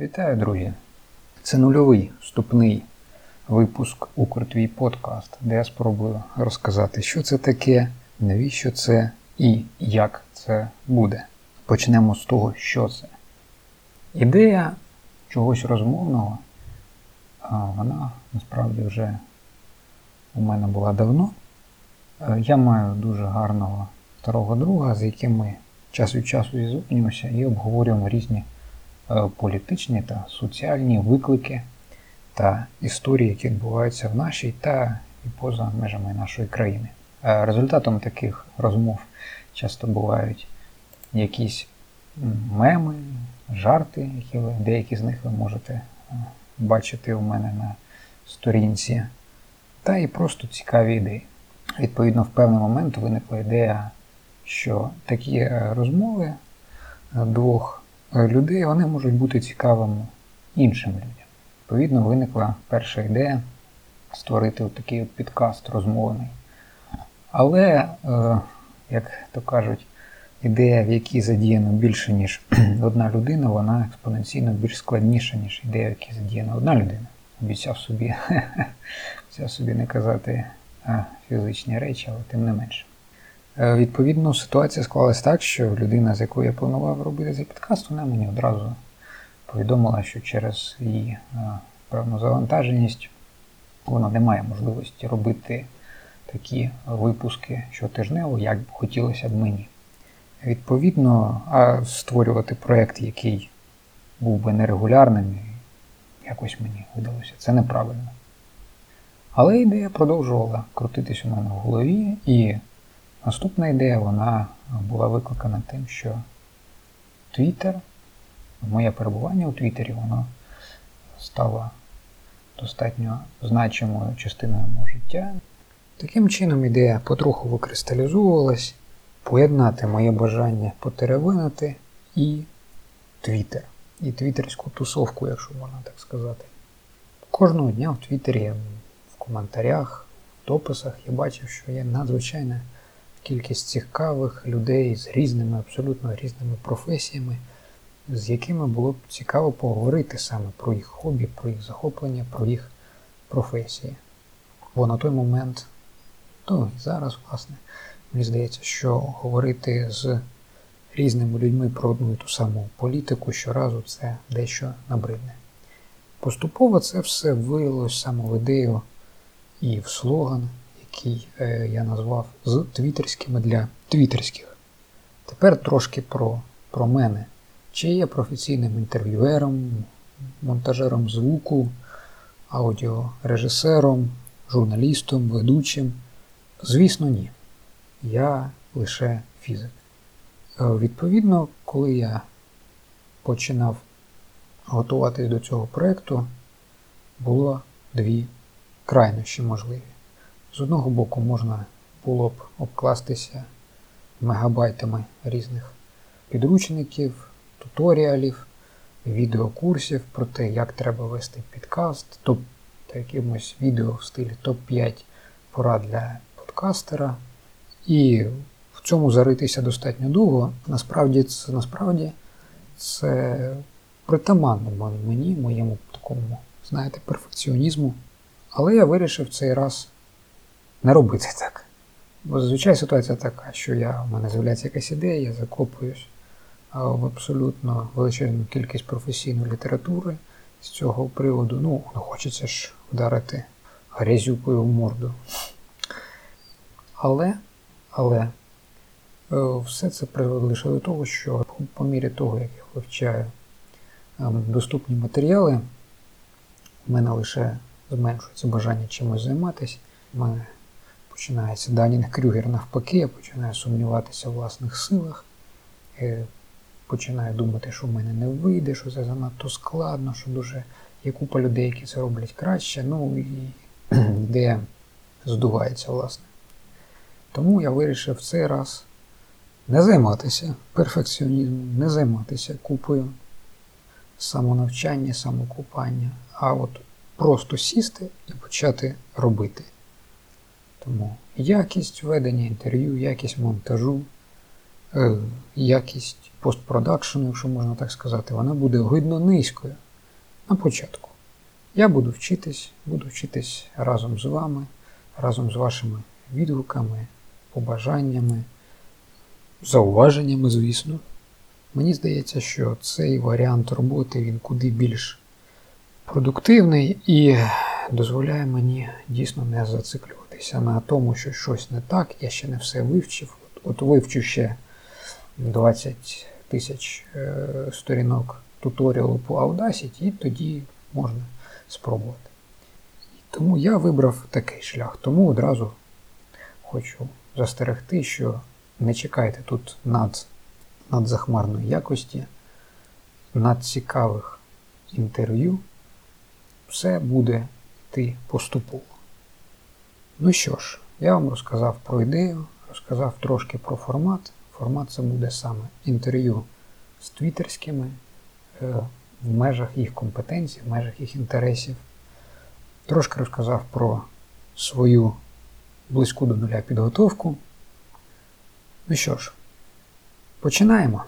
Вітаю, друзі! Це нульовий вступний випуск Укртвій подкаст, де я спробую розказати, що це таке, навіщо це і як це буде. Почнемо з того, що це. Ідея чогось розмовного, вона насправді вже у мене була давно. Я маю дуже гарного старого друга, з яким ми час від часу зізвонюємося і обговорюємо різні політичні та соціальні виклики та історії, які відбуваються в нашій та і поза межами нашої країни. Е, результатом таких розмов часто бувають якісь меми, жарти, які ви, деякі з них ви можете е, бачити у мене на сторінці, та і просто цікаві ідеї. Відповідно, в певний момент виникла ідея що такі е, розмови е, двох е, людей вони можуть бути цікавими іншим людям. Відповідно, виникла перша ідея створити такий от підкаст розмовний. Але, як то кажуть, ідея, в якій задіяно більше, ніж одна людина, вона експоненційно більш складніша, ніж ідея, в якій задіяна одна людина. Обіцяв собі, обіцяв собі не казати фізичні речі, але тим не менше. Е, відповідно, ситуація склалась так, що людина, з якою я планував робити цей підкаст, вона мені одразу повідомила, що через її е, певну завантаженість вона не має можливості робити такі випуски щотижнево, як б хотілося б мені. Відповідно, а створювати проєкт, який був би нерегулярним, якось мені видалося, це неправильно. Але ідея продовжувала крутитись у мене в голові, і Наступна ідея вона була викликана тим, що Twitter, моє перебування у Твіттері, воно стало достатньо значимою частиною мого життя. Таким чином, ідея потроху викристалізовувалась, поєднати моє бажання потеревинити і Твіттер, і твіттерську тусовку, якщо можна так сказати. Кожного дня в Твіттері, в коментарях, в дописах я бачив, що є надзвичайне кількість цікавих людей з різними, абсолютно різними професіями, з якими було б цікаво поговорити саме про їх хобі, про їх захоплення, про їх професії. Бо на той момент, то і зараз, власне, мені здається, що говорити з різними людьми про одну і ту саму політику щоразу це дещо набридне. Поступово це все вилилось саме в ідею і в слоган який е, я назвав з твіттерськими для твіттерських. Тепер трошки про, про мене. Чи є професійним інтерв'юером, монтажером звуку, аудіорежисером, журналістом, ведучим? Звісно, ні. Я лише фізик. Е, відповідно, коли я починав готуватись до цього проєкту, було дві крайнощі можливі. З одного боку, можна було б обкластися мегабайтами різних підручників, туторіалів, відеокурсів про те, як треба вести підкаст, топ та якимось відео в стилі топ-5 порад для подкастера. І в цьому заритися достатньо довго. Насправді це насправді це притаманно мені, моєму такому, знаєте, перфекціонізму. Але я вирішив цей раз не робити так. Бо зазвичай ситуація така, що я, в мене з'являється якась ідея, я закопуюсь в абсолютно величезну кількість професійної літератури з цього приводу. Ну, хочеться ж вдарити грязюкою в морду. Але, але е, все це призводить лише до того, що по мірі того, як я вивчаю ем, доступні матеріали, в мене лише зменшується бажання чимось займатися. У мене починається Данінг Крюгер навпаки, я починаю сумніватися в власних силах, е, починаю думати, що в мене не вийде, що це занадто складно, що дуже є купа людей, які це роблять краще. Ну і ідея здувається, власне. Тому я вирішив в цей раз не займатися перфекціонізмом, не займатися купою самонавчання, самокупання, а от просто сісти і почати робити. Тому якість ведення інтерв'ю, якість монтажу, е, якість постпродакшену, якщо можна так сказати, вона буде огидно низькою. на початку. Я буду вчитись, буду вчитись разом з вами, разом з вашими відгуками, побажаннями, зауваженнями, звісно. Мені здається, що цей варіант роботи він куди більш продуктивний і дозволяє мені дійсно не зациклюватися на тому, що щось не так, я ще не все вивчив. От вивчу ще 20 тисяч е, сторінок туторіалу по Audacity, і тоді можна спробувати. Тому я вибрав такий шлях. Тому одразу хочу застерегти, що не чекайте тут над, надзахмарної якості, надцікавих інтерв'ю. Все буде йти поступово. Ну що ж, я вам розказав про ідею, розказав трошки про формат. Формат це буде саме інтерв'ю з твіттерськими е, в межах їх компетенцій, в межах їх інтересів. Трошки розказав про свою близьку до нуля підготовку. Ну що ж, починаємо.